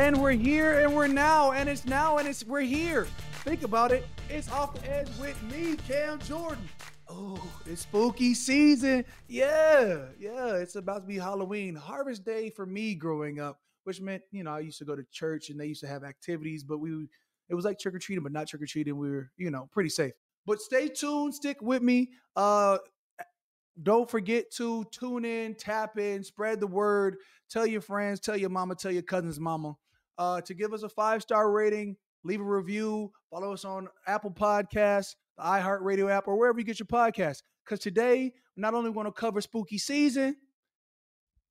And we're here and we're now and it's now and it's we're here. Think about it. It's off the edge with me, Cam Jordan. Oh, it's spooky season. Yeah, yeah. It's about to be Halloween. Harvest day for me growing up, which meant, you know, I used to go to church and they used to have activities, but we it was like trick or treating, but not trick or treating. We were, you know, pretty safe. But stay tuned, stick with me. Uh don't forget to tune in, tap in, spread the word, tell your friends, tell your mama, tell your cousin's mama uh, to give us a five star rating, leave a review, follow us on Apple Podcasts, the iHeartRadio app, or wherever you get your podcasts. Because today, we're not only going to cover spooky season,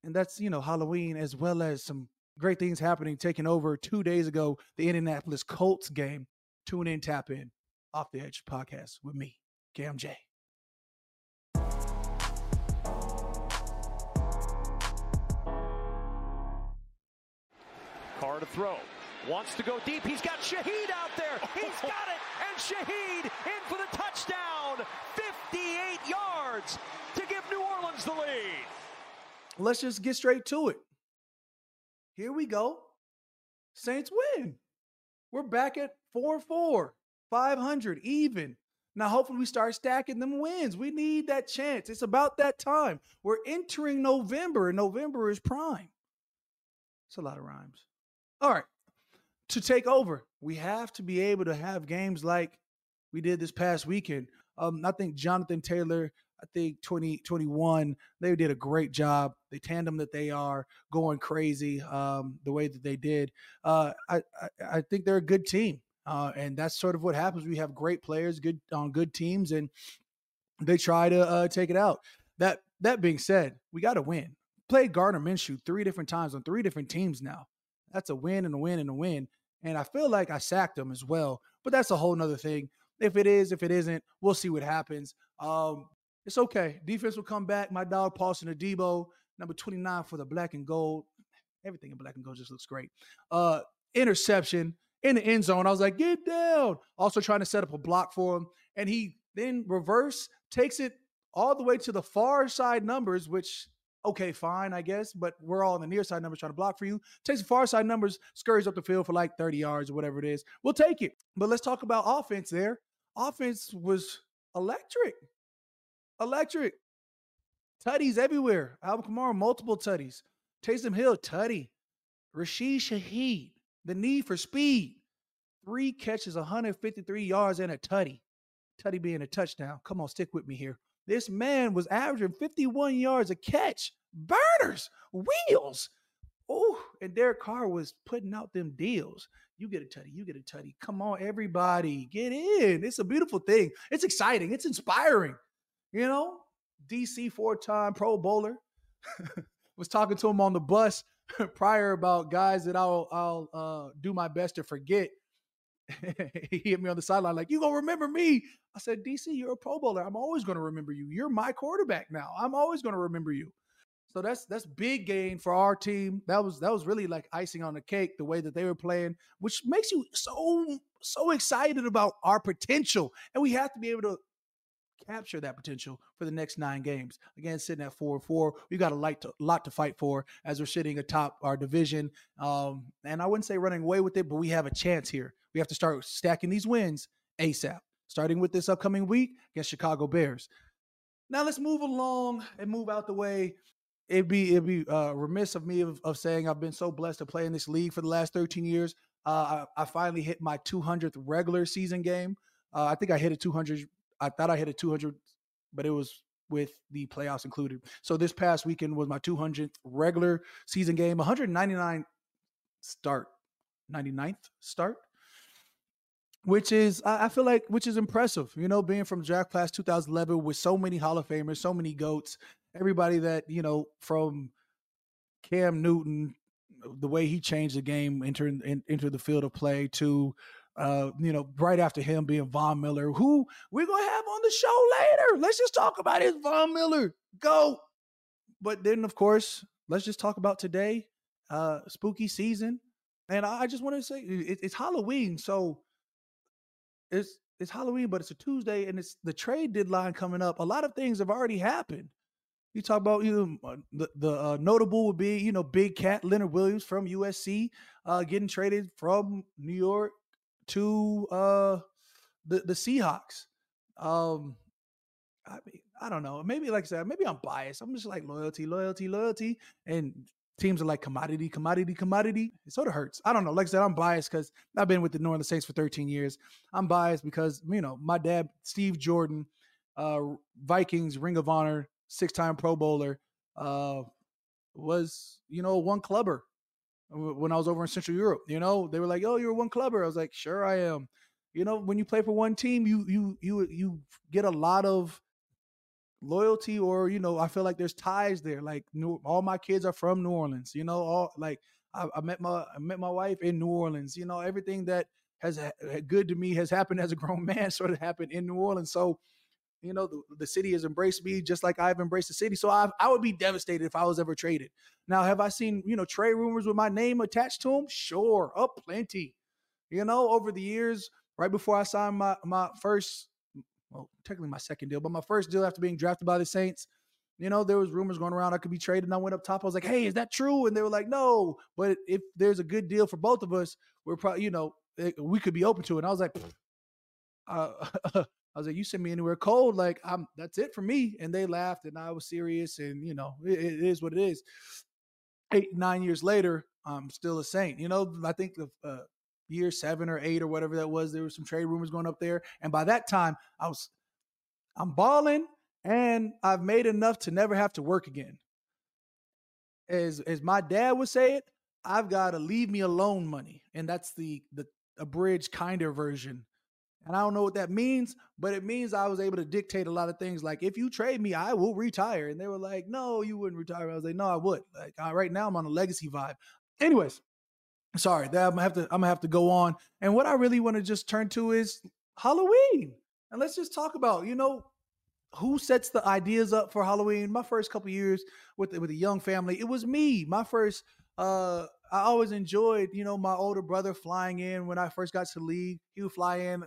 and that's you know Halloween, as well as some great things happening, taking over two days ago, the Indianapolis Colts game. Tune in, tap in, off the edge podcast with me, Cam J. to throw. Wants to go deep. He's got Shaheed out there. He's got it. And Shaheed in for the touchdown. 58 yards to give New Orleans the lead. Let's just get straight to it. Here we go. Saints win. We're back at 4 4, 500, even. Now, hopefully, we start stacking them wins. We need that chance. It's about that time. We're entering November, and November is prime. It's a lot of rhymes. All right. To take over, we have to be able to have games like we did this past weekend. Um, I think Jonathan Taylor, I think 2021, they did a great job. The tandem that they are going crazy um, the way that they did. Uh, I, I, I think they're a good team. Uh, and that's sort of what happens. We have great players, good on good teams, and they try to uh, take it out. That that being said, we got to win. Played Gardner Minshew three different times on three different teams now. That's a win and a win and a win. And I feel like I sacked him as well. But that's a whole nother thing. If it is, if it isn't, we'll see what happens. Um, it's okay. Defense will come back. My dog Paulson Adebo, number 29 for the black and gold. Everything in black and gold just looks great. Uh, interception in the end zone. I was like, get down. Also trying to set up a block for him. And he then reverse takes it all the way to the far side numbers, which okay, fine, I guess. But we're all on the near side numbers trying to block for you. Takes the far side numbers, scurries up the field for like 30 yards or whatever it is. We'll take it. But let's talk about offense there. Offense was electric. Electric. Tutties everywhere. Alvin Kamara, multiple tutties. Taysom Hill, tutty. Rashid Shaheed, the need for speed. Three catches, 153 yards, and a tutty. Tutty being a touchdown. Come on, stick with me here. This man was averaging 51 yards a catch. Burners, wheels. Oh, and Derek Carr was putting out them deals. You get a tutty, you get a tutty. Come on, everybody, get in. It's a beautiful thing. It's exciting. It's inspiring. You know, DC four-time Pro Bowler was talking to him on the bus prior about guys that I'll I'll uh, do my best to forget. he hit me on the sideline like, "You gonna remember me?" I said, "DC, you're a Pro Bowler. I'm always gonna remember you. You're my quarterback now. I'm always gonna remember you." So that's that's big gain for our team. That was that was really like icing on the cake the way that they were playing, which makes you so so excited about our potential, and we have to be able to capture that potential for the next nine games. Again, sitting at four and four, we got a lot to, lot to fight for as we're sitting atop our division. Um, and I wouldn't say running away with it, but we have a chance here. We have to start stacking these wins ASAP, starting with this upcoming week against Chicago Bears. Now let's move along and move out the way. It'd be it'd be uh, remiss of me of, of saying I've been so blessed to play in this league for the last 13 years. Uh, I, I, finally hit my 200th regular season game. Uh, I think I hit a 200. I thought I hit a 200, but it was with the playoffs included. So this past weekend was my 200th regular season game, 199 start, 99th start, which is I feel like which is impressive. You know, being from draft class 2011 with so many Hall of Famers, so many goats, everybody that you know from Cam Newton, the way he changed the game, entering in, into the field of play to uh, you know, right after him being Von Miller, who we're gonna have on the show later. Let's just talk about his Von Miller. Go. But then, of course, let's just talk about today, uh, spooky season. And I, just want to say it, it's Halloween, so it's it's Halloween, but it's a Tuesday, and it's the trade deadline coming up. A lot of things have already happened. You talk about you know the the uh, notable would be you know Big Cat Leonard Williams from USC uh, getting traded from New York to uh, the the Seahawks. Um, I mean, I don't know. Maybe like I said, maybe I'm biased. I'm just like loyalty, loyalty, loyalty, and teams are like commodity, commodity, commodity. It sort of hurts. I don't know. Like I said, I'm biased because I've been with the New Orleans Saints for 13 years. I'm biased because you know my dad, Steve Jordan, uh, Vikings Ring of Honor, six time Pro Bowler, uh, was you know one clubber when I was over in Central Europe. You know, they were like, "Oh, you're one clubber." I was like, "Sure, I am." You know, when you play for one team, you you you you get a lot of loyalty, or you know, I feel like there's ties there. Like, New, all my kids are from New Orleans. You know, all like I, I met my I met my wife in New Orleans. You know, everything that has good to me has happened as a grown man sort of happened in New Orleans. So you know, the, the city has embraced me just like I've embraced the city. So I, I would be devastated if I was ever traded. Now, have I seen, you know, trade rumors with my name attached to them? Sure, oh, plenty. You know, over the years, right before I signed my my first, well, technically my second deal, but my first deal after being drafted by the Saints, you know, there was rumors going around I could be traded. And I went up top. I was like, hey, is that true? And they were like, no. But if there's a good deal for both of us, we're probably, you know, eh, we could be open to it. And I was like, uh, I was like, "You send me anywhere cold, like I'm. That's it for me." And they laughed, and I was serious, and you know, it, it is what it is. Eight, nine years later, I'm still a saint. You know, I think the uh, year seven or eight or whatever that was, there was some trade rumors going up there, and by that time, I was, I'm balling, and I've made enough to never have to work again. As as my dad would say it, I've got to leave me alone money, and that's the the abridged kinder version and I don't know what that means, but it means I was able to dictate a lot of things. Like, if you trade me, I will retire. And they were like, no, you wouldn't retire. I was like, no, I would. Like, right now I'm on a legacy vibe. Anyways, sorry, that I'm gonna have to I'm gonna have to go on. And what I really want to just turn to is Halloween. And let's just talk about, you know, who sets the ideas up for Halloween. My first couple years with with a young family, it was me. My first uh I always enjoyed, you know, my older brother flying in when I first got to the league. He would fly in.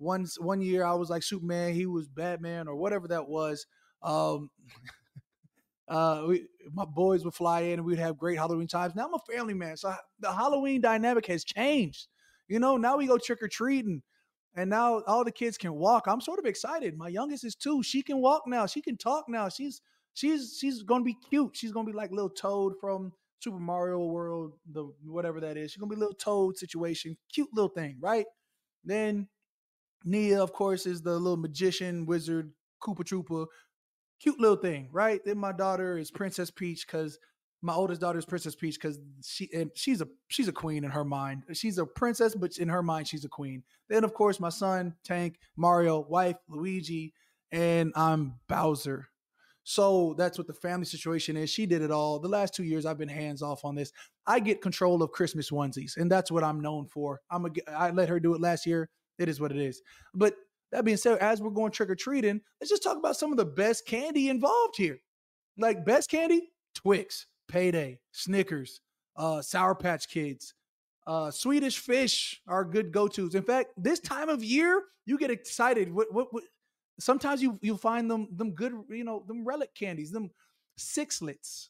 Once one year I was like Superman, he was Batman or whatever that was. Um, uh, we, my boys would fly in and we'd have great Halloween times. Now I'm a family man, so the Halloween dynamic has changed. You know, now we go trick or treating, and now all the kids can walk. I'm sort of excited. My youngest is two. She can walk now. She can talk now. She's she's she's gonna be cute. She's gonna be like little Toad from Super Mario World, the whatever that is. She's gonna be little Toad situation, cute little thing, right? Then Nia, of course, is the little magician, wizard, Koopa Troopa, cute little thing, right? Then my daughter is Princess Peach because my oldest daughter is Princess Peach because she and she's a she's a queen in her mind. She's a princess, but in her mind, she's a queen. Then, of course, my son Tank, Mario, wife Luigi, and I'm Bowser. So that's what the family situation is. She did it all. The last two years, I've been hands off on this. I get control of Christmas onesies, and that's what I'm known for. I'm a, I let her do it last year. It is what it is. But that being said, as we're going trick or treating, let's just talk about some of the best candy involved here. Like best candy, Twix, Payday, Snickers, uh, Sour Patch Kids, uh, Swedish Fish are good go tos. In fact, this time of year, you get excited. What, what, what sometimes you you'll find them them good you know them relic candies them sixlets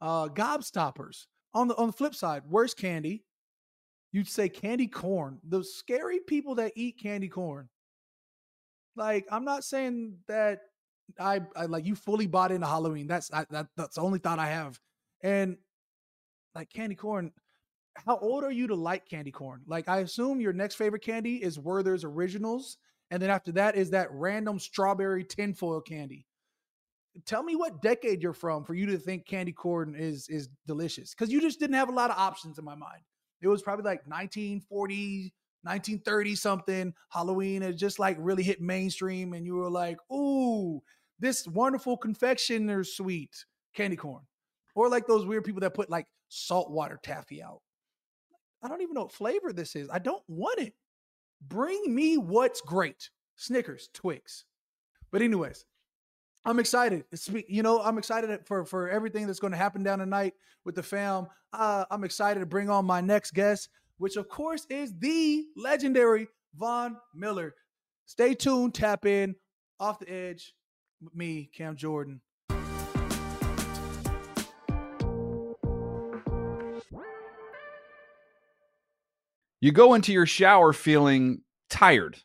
uh gobstoppers on the on the flip side worst candy you'd say candy corn the scary people that eat candy corn like i'm not saying that I, I like you fully bought into Halloween. That's I, that, that's the only thought I have. And like candy corn, how old are you to like candy corn? Like I assume your next favorite candy is Werther's Originals, and then after that is that random strawberry tinfoil candy. Tell me what decade you're from for you to think candy corn is is delicious because you just didn't have a lot of options in my mind. It was probably like 1940, 1930 something. Halloween It just like really hit mainstream, and you were like, "Ooh, this wonderful confectioner sweet candy corn," or like those weird people that put like saltwater taffy out. I don't even know what flavor this is. I don't want it. Bring me what's great. Snickers, Twix. But anyways, I'm excited. It's, you know, I'm excited for for everything that's going to happen down tonight with the fam. Uh, I'm excited to bring on my next guest, which of course is the legendary Von Miller. Stay tuned. Tap in. Off the edge. With me, Cam Jordan. You go into your shower feeling tired,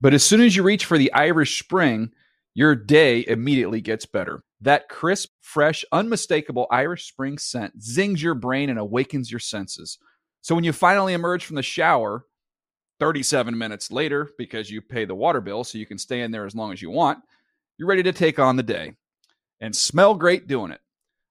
but as soon as you reach for the Irish Spring, your day immediately gets better. That crisp, fresh, unmistakable Irish Spring scent zings your brain and awakens your senses. So when you finally emerge from the shower, 37 minutes later, because you pay the water bill so you can stay in there as long as you want, you're ready to take on the day and smell great doing it.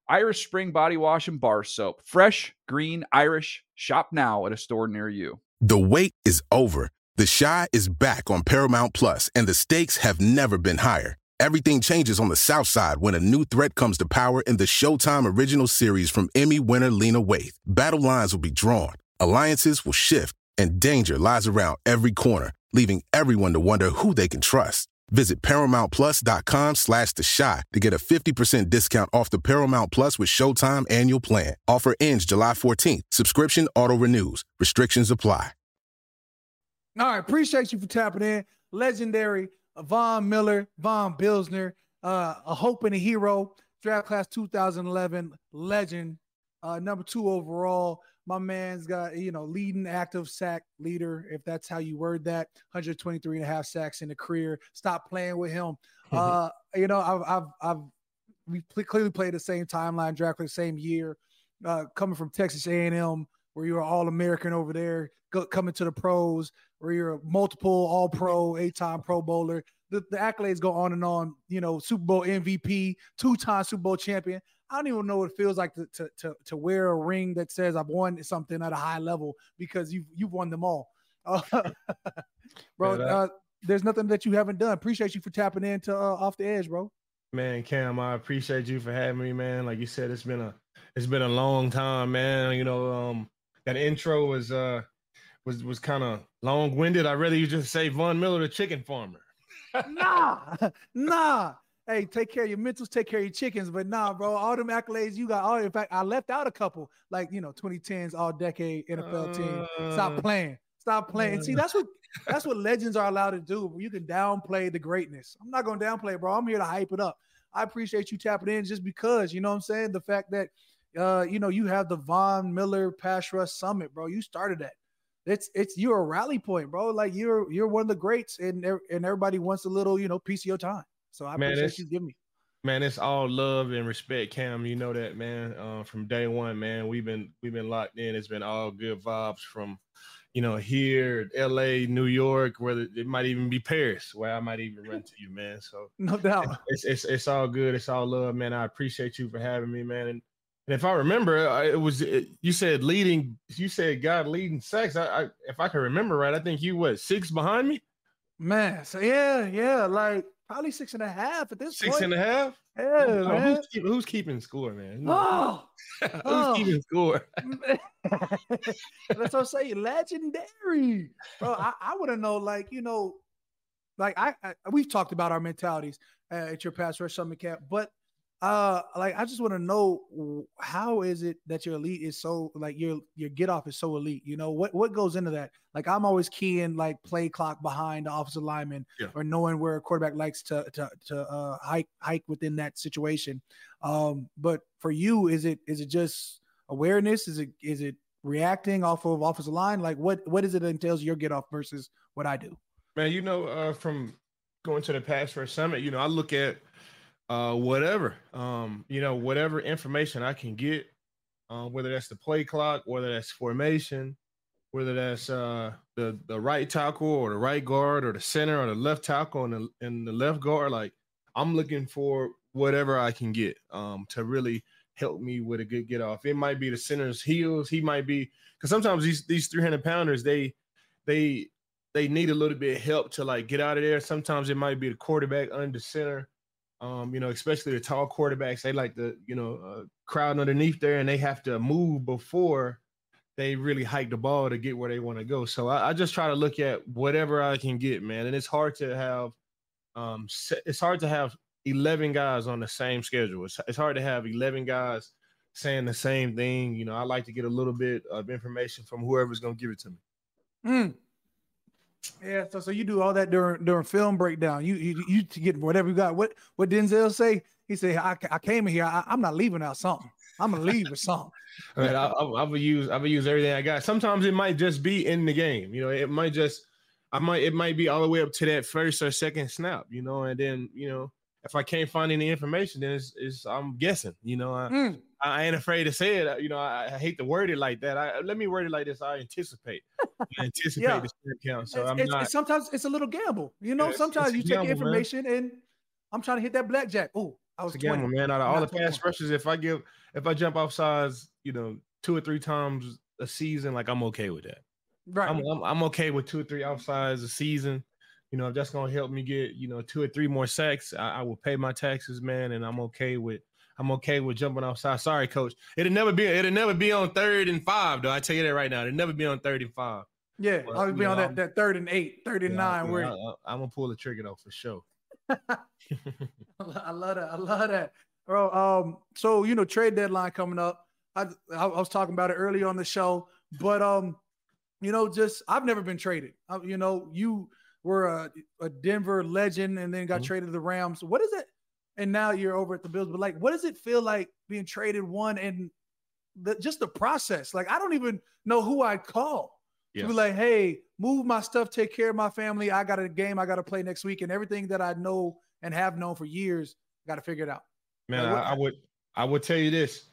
Irish Spring Body Wash and Bar Soap. Fresh, green, Irish. Shop now at a store near you. The wait is over. The Chi is back on Paramount Plus, and the stakes have never been higher. Everything changes on the South Side when a new threat comes to power in the Showtime original series from Emmy winner Lena Waithe. Battle lines will be drawn, alliances will shift, and danger lies around every corner, leaving everyone to wonder who they can trust. Visit ParamountPlus.com slash The Shot to get a 50% discount off the Paramount Plus with Showtime annual plan. Offer ends July 14th. Subscription auto-renews. Restrictions apply. All right. Appreciate you for tapping in. Legendary Von Miller, Von Bilsner, uh, a hope and a hero. Draft class 2011 legend, uh, number two overall. My man's got, you know, leading active sack leader, if that's how you word that, 123 and a half sacks in the career. Stop playing with him. Uh, you know, I've, I've, I've, we clearly played the same timeline, draft the same year, uh, coming from Texas A&M, where you're all American over there, go, coming to the pros, where you're a multiple All Pro, eight-time Pro Bowler. The, the accolades go on and on. You know, Super Bowl MVP, two-time Super Bowl champion. I don't even know what it feels like to, to to to, wear a ring that says I've won something at a high level because you've you've won them all, bro. Uh, there's nothing that you haven't done. Appreciate you for tapping into uh, off the edge, bro. Man, Cam, I appreciate you for having me, man. Like you said, it's been a it's been a long time, man. You know, um, that intro was uh was was kind of long winded. I'd rather you just say Von Miller, the chicken farmer. nah, nah hey, take care of your mentals, take care of your chickens. But nah, bro, all them accolades you got. All in fact, I left out a couple, like you know, 2010s all decade NFL team. Stop uh. playing. Stop playing. See, that's what that's what legends are allowed to do. You can downplay the greatness. I'm not gonna downplay, bro. I'm here to hype it up. I appreciate you tapping in just because, you know what I'm saying? The fact that uh, you know, you have the Von Miller Pass Rush Summit, bro. You started that. It's it's you're a rally point, bro. Like you're you're one of the greats, and and everybody wants a little, you know, piece of your time. So I man, appreciate you giving me. Man, it's all love and respect, Cam. You know that, man. Uh, from day one, man, we've been we've been locked in. It's been all good vibes from, you know, here, L.A., New York, whether it might even be Paris, where I might even run to you, man. So no doubt, it's it's it's all good. It's all love, man. I appreciate you for having me, man. And, and if I remember, it was it, you said leading. You said God leading sex. I, I if I can remember right, I think you what six behind me. Man, so yeah, yeah, like probably six and a half at this six point. Six and a half? Yeah, oh, man. Who's, keep, who's, keeping score, man? Oh, who's oh. keeping score? That's what I'm saying. Legendary, bro. I, I want to know, like, you know, like I, I, we've talked about our mentalities uh, at your pass rush summit camp, but uh, like I just want to know how is it that your elite is so like your your get off is so elite? You know what what goes into that? Like I'm always keying like play clock behind the offensive lineman yeah. or knowing where a quarterback likes to to to uh, hike hike within that situation. Um, but for you, is it is it just awareness? Is it is it reacting off of offensive line? Like what what is it that entails your get off versus what I do? Man, you know, uh, from going to the pass rush summit, you know, I look at Uh, whatever. Um, you know, whatever information I can get, uh, whether that's the play clock, whether that's formation, whether that's uh the the right tackle or the right guard or the center or the left tackle and the and the left guard, like I'm looking for whatever I can get um to really help me with a good get off. It might be the center's heels. He might be because sometimes these these 300 pounders they they they need a little bit of help to like get out of there. Sometimes it might be the quarterback under center. Um, you know, especially the tall quarterbacks, they like the you know uh, crowd underneath there, and they have to move before they really hike the ball to get where they want to go. So I, I, just try to look at whatever I can get, man. And it's hard to have, um, it's hard to have 11 guys on the same schedule. It's, it's hard to have 11 guys saying the same thing. You know, I like to get a little bit of information from whoever's going to give it to me. Mm. Yeah, so so you do all that during during film breakdown. You you you get whatever you got. What what Denzel say? He said, "I, I came in here. I, am not leaving out something. I'm gonna leave with something." I mean, I, I, would use I would use everything I got. Sometimes it might just be in the game. You know, it might just I might it might be all the way up to that first or second snap. You know, and then you know if I can't find any information, then it's, it's I'm guessing. You know, I, mm. I ain't afraid to say it. You know, I, I, hate to word it like that. I let me word it like this. I anticipate. I anticipate yeah. the count. So it's, I'm it's, not. It's, sometimes it's a little gamble. You know, sometimes you take information man. and I'm trying to hit that blackjack. Oh, I was it's a gamble, man. Out of all the pass rushes, if I give if I jump off sides, you know, two or three times a season, like I'm okay with that. Right. I'm, I'm, I'm okay with two or three offsides a season you know, if that's gonna help me get, you know, two or three more sacks, I, I, will pay my taxes, man, and I'm okay with I'm okay with jumping outside. Sorry, coach. It'll never be it'll never be on third and five, though. I tell you that right now. It'll never be on third and five. Yeah, but, I'll be on that, that third and eight, third and yeah, nine. Where I, am gonna pull the trigger though for sure. I love that. I love that, bro. Um, so you know, trade deadline coming up. I I, was talking about it earlier on the show, but um, you know, just I've never been traded. I, you know, you were a, a Denver legend and then got mm-hmm. traded to the Rams. What is it? And now you're over at the Bills. But like, what does it feel like being traded one and the, just the process? Like, I don't even know who I'd call yeah. to be like, hey, move my stuff, take care of my family. I got a game I got to play next week, and everything that I know and have known for years, got to figure it out. Man, like, I, I would I would tell you this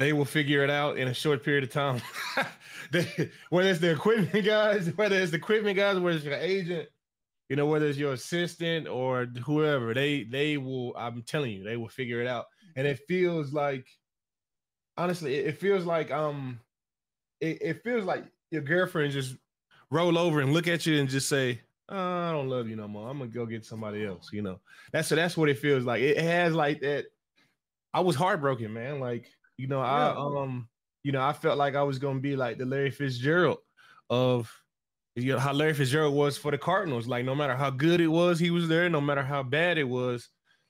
they will figure it out in a short period of time. they, whether it's the equipment guys, whether it's the equipment guys, whether it's your agent, you know, whether it's your assistant or whoever, they they will. I'm telling you, they will figure it out. And it feels like, honestly, it, feels like um, it, it feels like your girlfriend just roll over and look at you and just say, oh, I don't love you no more. I'm gonna go get somebody else. You know, that's so that's what it feels like. It has like that. I was heartbroken, man. Like you know, yeah. I um, you know, I felt like I was gonna be like the Larry Fitzgerald of you know how Larry Fitzgerald was for the Cardinals. Like no matter how good it was, he was there. No matter how bad it was,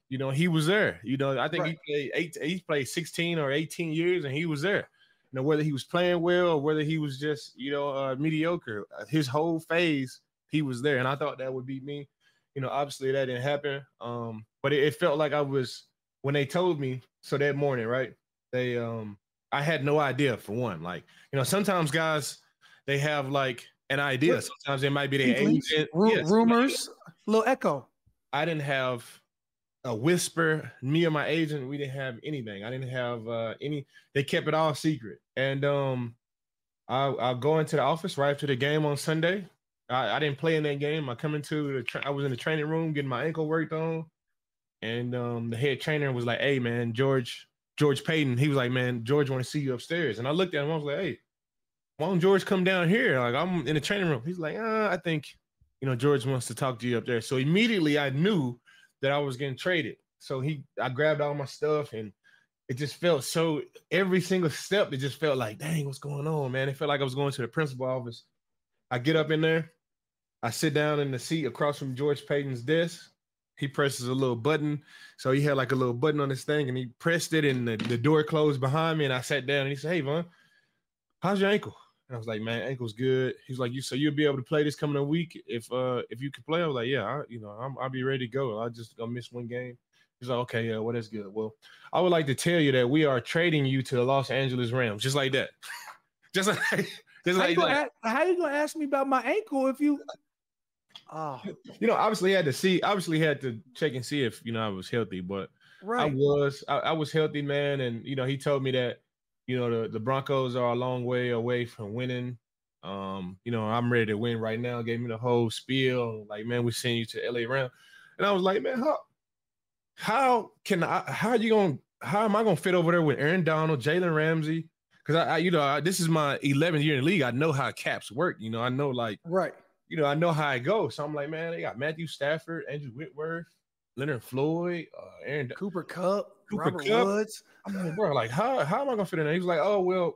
you know, he was there. You know, I think right. he played eight, he played 16 or 18 years and he was there. You know, whether he was playing well or whether he was just, you know, uh, mediocre, his whole phase, he was there. And I thought that would be me. You know, obviously that didn't happen. Um, but it, it felt like I was when they told me so that morning, right? They um I had no idea for one. Like, you know, sometimes guys they have like an idea. Sometimes it might be their agent. Yes, rumors, little echo. I didn't have a whisper. Me and my agent, we didn't have anything. I didn't have uh, any. They kept it all secret. And um, I, I'll go into the office right after the game on Sunday. I, I didn't play in that game. I come into the. Tra- I was in the training room getting my ankle worked on, and um, the head trainer was like, "Hey, man, George, George Paton, He was like, "Man, George want to see you upstairs." And I looked at him. I was like, "Hey." why don't George come down here? Like I'm in the training room. He's like, uh, I think, you know, George wants to talk to you up there. So immediately I knew that I was getting traded. So he, I grabbed all my stuff and it just felt so every single step, it just felt like, dang, what's going on, man? It felt like I was going to the principal office. I get up in there, I sit down in the seat across from George Paton's desk. He presses a little button. So he had like a little button on his thing and he pressed it and the, the door closed behind me. And I sat down and he said, Hey, Von, how's your ankle? And I was like, man, ankle's good. He's like, you so you'll be able to play this coming week if uh if you can play. I was like, yeah, I, you know, I'm, I'll be ready to go. I just gonna miss one game. He's like, okay, yeah, well that's good. Well, I would like to tell you that we are trading you to the Los Angeles Rams, just like that, just like just how like that. Ask, how you gonna ask me about my ankle if you? Oh. You know, obviously had to see, obviously had to check and see if you know I was healthy, but I was I, I, was healthy, man, and you know he told me that you know the, the Broncos are a long way away from winning. Um, you know I'm ready to win right now. Gave me the whole spiel, like man, we send you to LA round, and I was like, man, how how can I? How are you gonna? How am I gonna fit over there with Aaron Donald, Jalen Ramsey? Because I, I, you know, I, this is my 11th year in the league. I know how caps work. You know, I know like right. You know, I know how it goes. So I'm like, man, they got Matthew Stafford, Andrew Whitworth, Leonard Floyd, uh, Aaron Cooper Kupp, Cooper Robert Kupp. Woods. I'm like, bro, like how how am I gonna fit in there? He was like, oh well,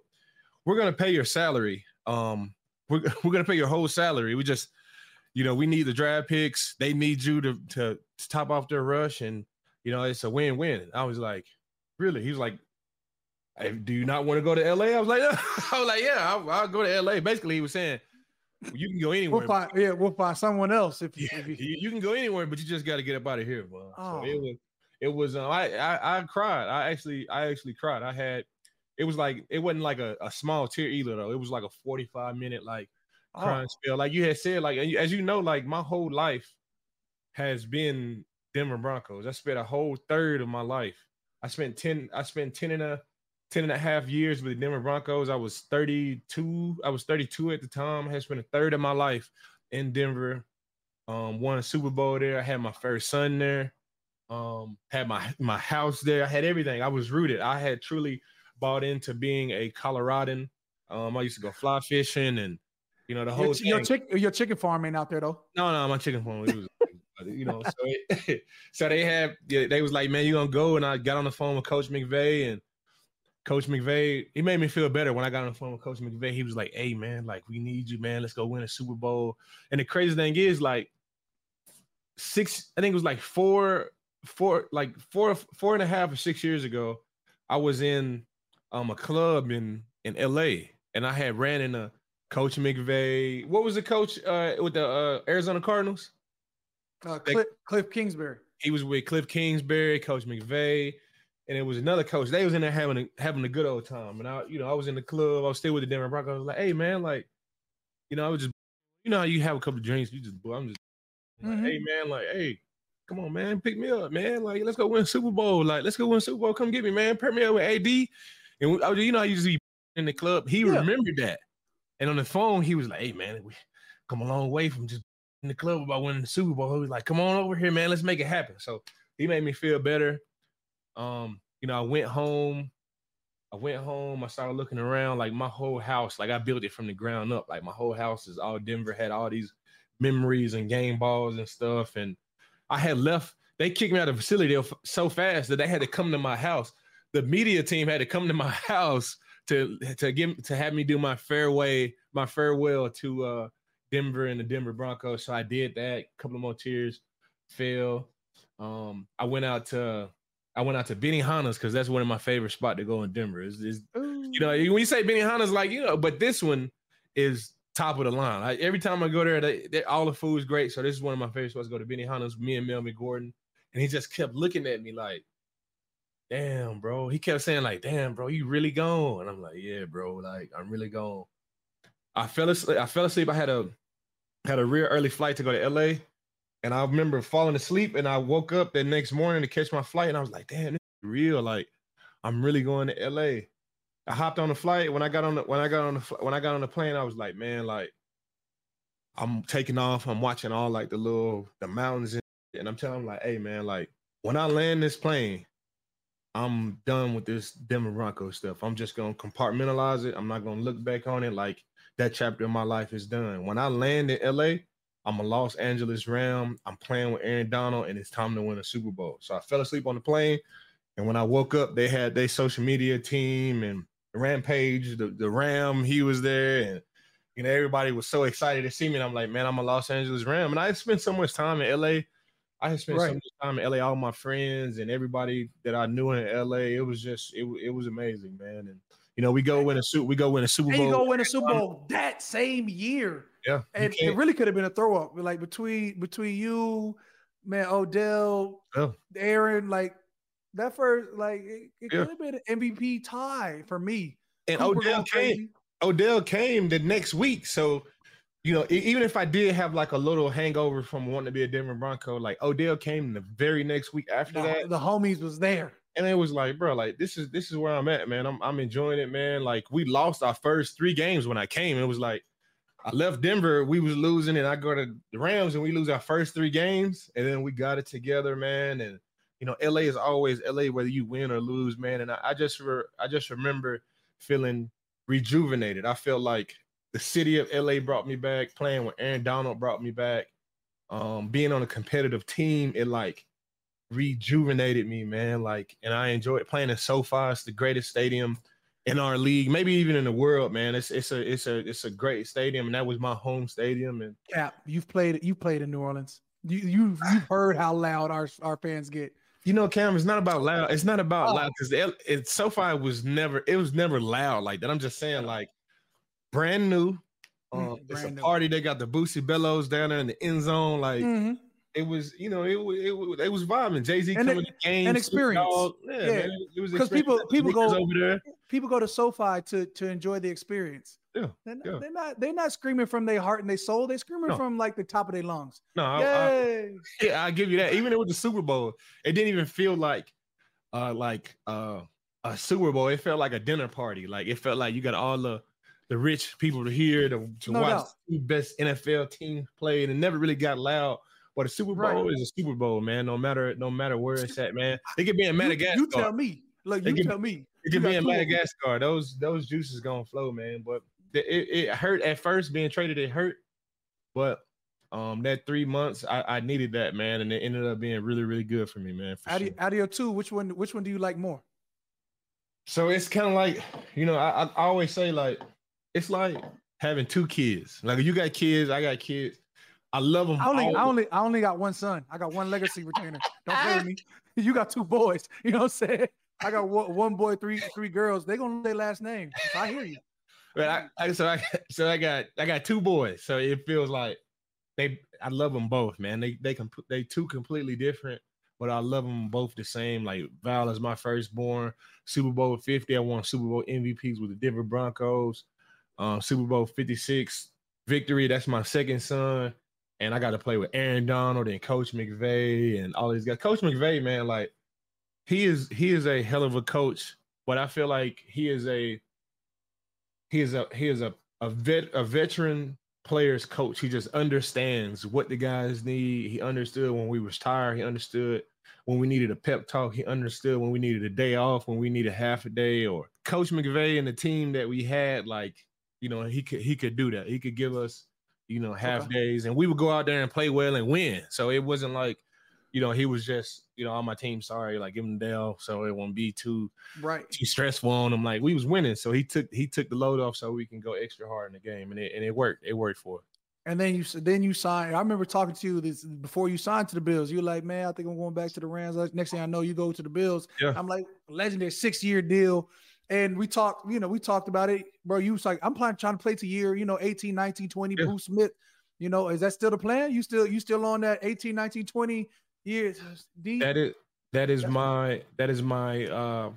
we're gonna pay your salary. Um, we're we're gonna pay your whole salary. We just, you know, we need the draft picks. They need you to to, to top off their rush, and you know, it's a win win. I was like, really? He was like, hey, do you not want to go to LA? I was like, I was like, yeah, I'll, I'll go to LA. Basically, he was saying you can go anywhere. We'll find, yeah, we'll find someone else if, yeah, if you, you, can go anywhere, but you just got to get up out of here, bro. Oh. So it was, it was. Um, I, I, I cried. I actually, I actually cried. I had, it was like it wasn't like a, a small tear either though. It was like a forty five minute like crying oh. spell. Like you had said, like as you know, like my whole life has been Denver Broncos. I spent a whole third of my life. I spent 10, I spent 10 and a 10 and a half years with the Denver Broncos. I was 32. I was 32 at the time. I had spent a third of my life in Denver. Um, won a Super Bowl there. I had my first son there. Um, had my my house there. I had everything. I was rooted. I had truly bought into being a Coloradan. Um, I used to go fly fishing and you know the whole your, your, chick, your chicken farm ain't out there though. No, no, my chicken farm. Was you know, so it, so they had they was like, man, you gonna go? And I got on the phone with Coach McVay, and Coach McVay, he made me feel better when I got on the phone with Coach McVay. He was like, hey man, like we need you, man. Let's go win a Super Bowl. And the crazy thing is, like six, I think it was like four, four, like four, four and a half or six years ago, I was in um a club in in LA, and I had ran in a Coach McVay. What was the coach uh, with the uh, Arizona Cardinals? Uh, Cliff, Cliff Kingsbury. He was with Cliff Kingsbury, Coach McVay, and it was another coach. They was in there having a, having a good old time. And I, you know, I was in the club. I was still with the Denver Broncos. I was like, hey man, like, you know, I was just, you know, how you have a couple of drinks, you just, I'm just, mm-hmm. hey man, like, hey, come on, man, pick me up, man. Like, let's go win Super Bowl. Like, let's go win Super Bowl. Come get me, man. Pair me up with AD. And I, you know, I used to be in the club. He yeah. remembered that. And on the phone, he was like, hey man, we come a long way from just in the club about winning the Super Bowl. He was like, "Come on over here, man. Let's make it happen." So he made me feel better. Um, you know, I went home. I went home. I started looking around. Like my whole house, like I built it from the ground up. Like my whole house is all Denver. Had all these memories and game balls and stuff. And I had left. They kicked me out of the facility so fast that they had to come to my house. The media team had to come to my house to to give to have me do my fairway, my farewell to uh Denver and the Denver Broncos. So I did that. A couple of more tears fell. Um, I went out to I went out to Benihana's because that's one of my favorite spot to go in Denver. Is, you know when you say Benihana's like you know, but this one is top of the line. I, every time I go there, they, they, all the food is great. So this is one of my favorite spots. to Go to Benihana's. Me and Melvin Gordon, and he just kept looking at me like, "Damn, bro." He kept saying like, "Damn, bro, you really gone?" And I'm like, "Yeah, bro. Like I'm really gone." I fell asleep. I fell asleep. I had a had a real early flight to go to LA. And I remember falling asleep and I woke up the next morning to catch my flight. And I was like, damn, this is real. Like, I'm really going to LA. I hopped on the flight. When I got on the when I got on the when I got on the plane, I was like, man, like I'm taking off. I'm watching all like the little the mountains and, and I'm telling them like, hey man, like when I land this plane, I'm done with this Denver stuff. I'm just gonna compartmentalize it. I'm not gonna look back on it like that chapter of my life is done. When I land in LA, I'm a Los Angeles Ram. I'm playing with Aaron Donald, and it's time to win a Super Bowl. So I fell asleep on the plane, and when I woke up, they had their social media team and Rampage, the, the Ram. He was there, and you know everybody was so excited to see me. And I'm like, man, I'm a Los Angeles Ram, and I spent so much time in LA. I had spent right. so much time in LA. All my friends and everybody that I knew in LA, it was just it, it was amazing, man. And you know, we go win a suit, we go win a Super Bowl. And you go win a Super Bowl that same year. Yeah, and it really could have been a throw up, like between between you, man, Odell, yeah. Aaron, like that first, like it, it yeah. could have been an MVP tie for me. And Cooper Odell came. Odell came the next week, so you know, even if I did have like a little hangover from wanting to be a Denver Bronco, like Odell came the very next week after The, that, the homies was there. and it was like, bro, like this is this is where I'm at, man. I'm I'm enjoying it, man. Like we lost our first three games when I came. It was like I left Denver, we was losing, and I go to the Rams and we lose our first three games, and then we got it together, man. And you know, LA is always LA, whether you win or lose, man. And I, I just re- I just remember feeling rejuvenated. I felt like the city of LA brought me back. Playing with Aaron Donald brought me back. Um, being on a competitive team, it like rejuvenated me, man. Like, and I enjoyed playing in SoFi. It's the greatest stadium in our league, maybe even in the world, man. It's it's a it's a it's a great stadium, and that was my home stadium. And Cap, you've played you played in New Orleans. You you you've heard how loud our our fans get. you know, Cam, it's not about loud. It's not about Oh. loud because it SoFi was never it was never loud like that. I'm just saying, like brand new. Um, Mm, it's a new. party. They got the Boosie Bellows down there in the end zone. Like Mhm. It was, you know, it was it it was vibing. Jay Z coming it- to games, and experience. Yeah, Yeah. man, it was 'Cause people- people go- over there. People go to SoFi to to enjoy the experience. Yeah, They're not, yeah. they're not they're not screaming from their heart and their soul. They're screaming No. from like the top of their lungs. No, I, I, yeah, I give you that. Even with the Super Bowl, it didn't even feel like uh like uh a Super Bowl. It felt like a dinner party. Like it felt like you got all the the rich people to hear to, to No watch doubt. the best NFL team play, and it never really got loud. But a Super Bowl Right. is a Super Bowl, man. No matter no matter where it's at, man. It could be in Madagascar. You, tell me. Look, you tell me. It You could be in two of 'em. Madagascar. Those those juices gonna flow, man. But the- it, it hurt at first being traded. It hurt, but um, that three months I, I needed that man, and it ended up being really really good for me, man. For Out sure. of, out of your two, which one which one do you like more? So it's kind of like you know I, I always say like it's like having two kids. Like you got kids, I got kids. I love them. I only all. I only I only got one son. I got one legacy retainer. Don't play with me. You got two boys. You know what I'm saying? I got one, one boy, three three girls. They gonna know their last name. So I hear you. But I, I so I so I got I got two boys, so it feels like they I love them both, man. They they can they two completely different, but I love them both the same. Like Val is my firstborn, Super Bowl fifty. I won Super Bowl MVPs with the Denver Broncos. Um, Super Bowl fifty six victory. That's my second son, and I got to play with Aaron Donald and Coach McVay and all these guys. Coach McVay, man, like he is he is a hell of a coach, but I feel like he is a he is a he is a a vet a veteran players coach. He just understands what the guys need. He understood when we was tired. He understood when we needed a pep talk. He understood when we needed a day off, when we needed half a day. Or Coach McVay and the team that we had, like you know, he could he could do that. He could give us you know half Okay. days, and we would go out there and play well and win. So it wasn't like you know he was just you know on my team. Sorry, like give him the off, so it won't be too Right. too stressful on him. Like we was winning, so he took he took the load off so we can go extra hard in the game, and it and it worked. It worked for. us. And then you then you signed. I remember talking to you this before you signed to the Bills. You're like, man, I think I'm going back to the Rams. Next thing I know, you go to the Bills. Yeah. I'm like, legendary six year deal. And we talked, you know, we talked about it, bro. You was like, I'm planning trying to play to year, you know, 18, 19, 20, Yeah. Bruce Smith. You know, is that still the plan? You still you still on that 18, 19, 20 years? D? That is that is That's- my that is my uh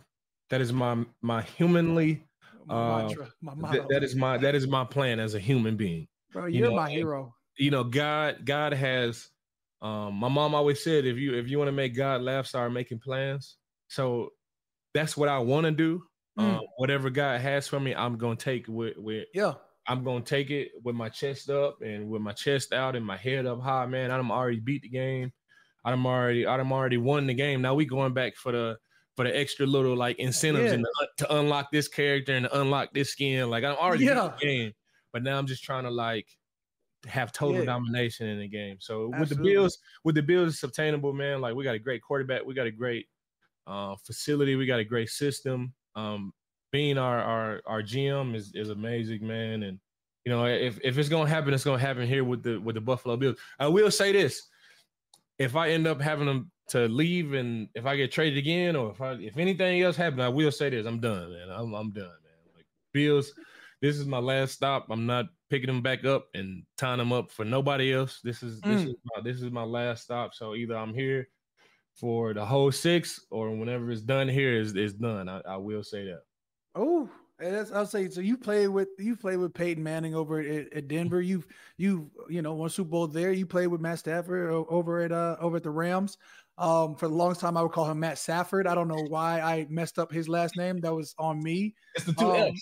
that is my my humanly my uh, mantra, my th- that is my that is my plan as a human being. bro, you you're know, my and- hero. You know, God God has um my mom always said if you if you want to make God laugh, start making plans. So that's what I want to do. Mm. Um, whatever God has for me, I'm gonna take with with Yeah. I'm gonna take it with my chest up and with my chest out and my head up high, man. I'm already beat the game. I'm already I'm already won the game. Now we going back for the for the extra little like incentives Yeah. and the, to unlock this character and to unlock this skin. Like I'm already beat Yeah. the game, but now I'm just trying to like have total Yeah. domination in the game. So with the Bills, with the Bills, it's obtainable, man. Like we got a great quarterback, we got a great uh, facility, we got a great system. Um, being our our our GM is is amazing, man. And you know, if if it's gonna happen, it's gonna happen here with the with the Buffalo Bills. I will say this: if I end up having them to leave, and if I get traded again, or if I if anything else happens, I will say this: I'm done, man. I'm I'm done, man. Like Bills, this is my last stop. I'm not picking them back up and tying them up for nobody else. This is this Mm. is my this is my last stop. So either I'm here for the whole six, or whenever it's done here is is done. I, I will say that. Oh, that's, I'll say so. You played with you played with Peyton Manning over at, at Denver. You've you you know won Super Bowl there. You played with Matt Stafford over at uh over at the Rams. Um, for the longest time, I would call him Matt Safford. I don't know why I messed up his last name. That was on me. It's the two um,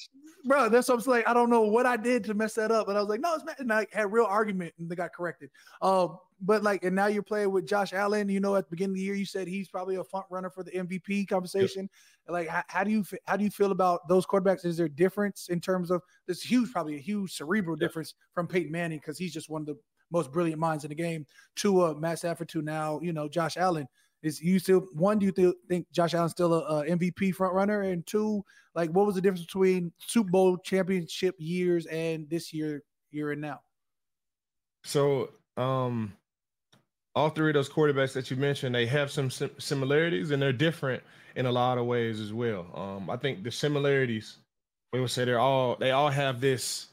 Bro, that's what I'm saying. I don't know what I did to mess that up. And I was like, no, it's Matt. And I had real argument and they got corrected. Um, but like, and now you're playing with Josh Allen. You know, at the beginning of the year, you said he's probably a front runner for the MVP conversation. Yep. Like, how, how, do you how do you feel about those quarterbacks? Is there a difference in terms of this huge, probably a huge cerebral yep. difference from Peyton Manning because he's just one of the most brilliant minds in the game to uh, Matt Stafford to now, you know, Josh Allen. Is you still one? Do you th- think Josh Allen's still a, a, MVP front runner? And two, like, what was the difference between Super Bowl championship years and this year, year and now? So, um, all three of those quarterbacks that you mentioned, they have some sim- similarities and they're different in a lot of ways as well. Um, I think the similarities, we would say they're all they all have this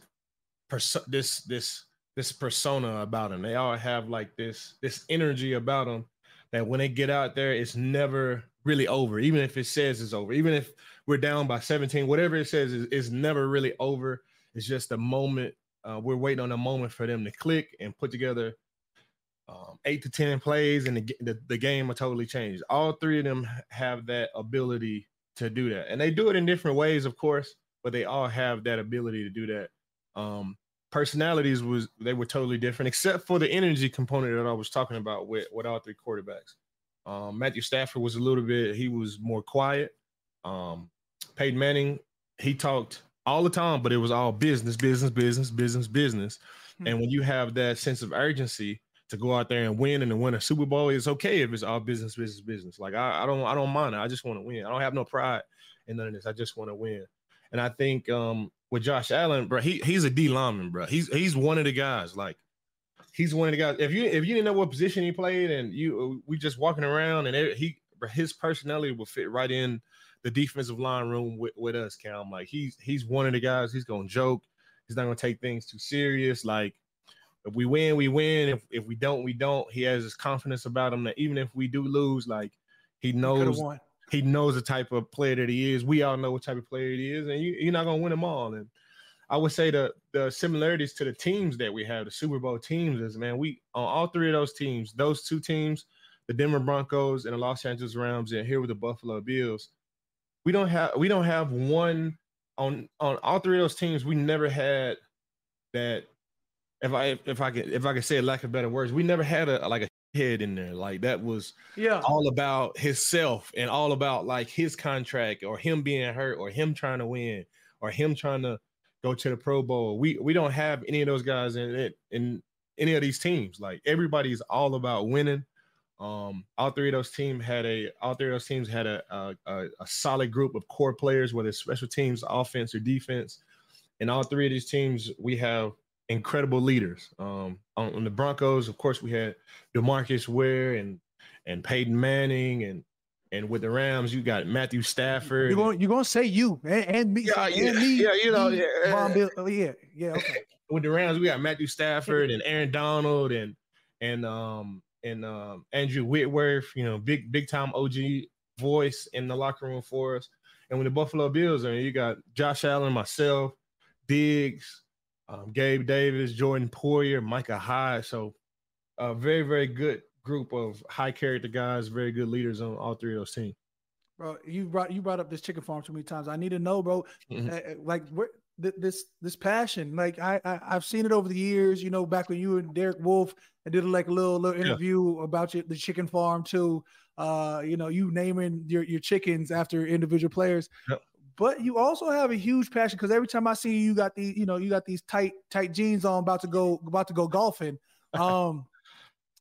perso- this this this persona about them. They all have like this this energy about them that when they get out there, it's never really over. Even if it says it's over, even if we're down by 17, whatever it says is, is never really over. It's just a moment. Uh, we're waiting on a moment for them to click and put together um, eight to ten plays, and the, the, the game will totally change. All three of them have that ability to do that, and they do it in different ways, of course, but they all have that ability to do that. Um, personalities was they were totally different, except for the energy component that I was talking about with with all three quarterbacks. Um, Matthew Stafford was a little bit he was more quiet. Um, Peyton Manning he talked all the time, but it was all business, business, business, business, business. Hmm. And when you have that sense of urgency to go out there and win and to win a Super Bowl, it's okay if it's all business, business, business. Like I, I don't I don't mind it. I just want to win. I don't have no pride in none of this. I just want to win. And I think um, with Josh Allen, bro, he he's a D lineman, bro. He's he's one of the guys. Like he's one of the guys. If you if you didn't know what position he played, and you we just walking around, and he his personality will fit right in the defensive line room with, with us, Cam. Like he's he's one of the guys. He's gonna joke. He's not gonna take things too serious. Like if we win, we win. If if we don't, we don't. He has his confidence about him that even if we do lose, like he knows he knows the type of player that he is. We all know what type of player he is, and you, you're not gonna win them all. And I would say the the similarities to the teams that we have, the Super Bowl teams, is man, we on all three of those teams, those two teams, the Denver Broncos and the Los Angeles Rams, and here with the Buffalo Bills, we don't have we don't have one on on all three of those teams. We never had that. If I if I could if I could say a lack of better words, we never had a like a head in there. Like that was yeah all about himself and all about like his contract or him being hurt or him trying to win or him trying to go to the Pro Bowl. We we don't have any of those guys in it in any of these teams. Like everybody's all about winning. Um, all three of those teams had a all three of those teams had a a, a solid group of core players, whether it's special teams, offense, or defense. And all three of these teams, we have incredible leaders. Um, on, on, the Broncos, of course, we had Demarcus Ware and and Peyton Manning, and and with the Rams, you got Matthew Stafford. You're going, you're going to say you and, and me, yeah, yeah, me, yeah, you know, me, yeah, Bill, oh, yeah, yeah. Okay. with the Rams, we got Matthew Stafford and Aaron Donald and and um and um Andrew Whitworth, you know, big big time OG voice in the locker room for us. And with the Buffalo Bills, I mean, you got Josh Allen, myself, Diggs, um, Gabe Davis, Jordan Poyer, Micah Hyde. So a very, very good group of high character guys, very good leaders on all three of those teams. Bro, you brought you brought up this chicken farm too many times. I need to know, bro. Mm-hmm. Uh, like where, th- this this passion, like I, I have seen it over the years. You know, back when you and Derek Wolfe and did like a little little interview yeah. about your, the chicken farm too. Uh, you know, you naming your your chickens after individual players. Yep but you also have a huge passion because every time I see you, you got these, you know, you got these tight, tight jeans on, about to go, about to go golfing. Um,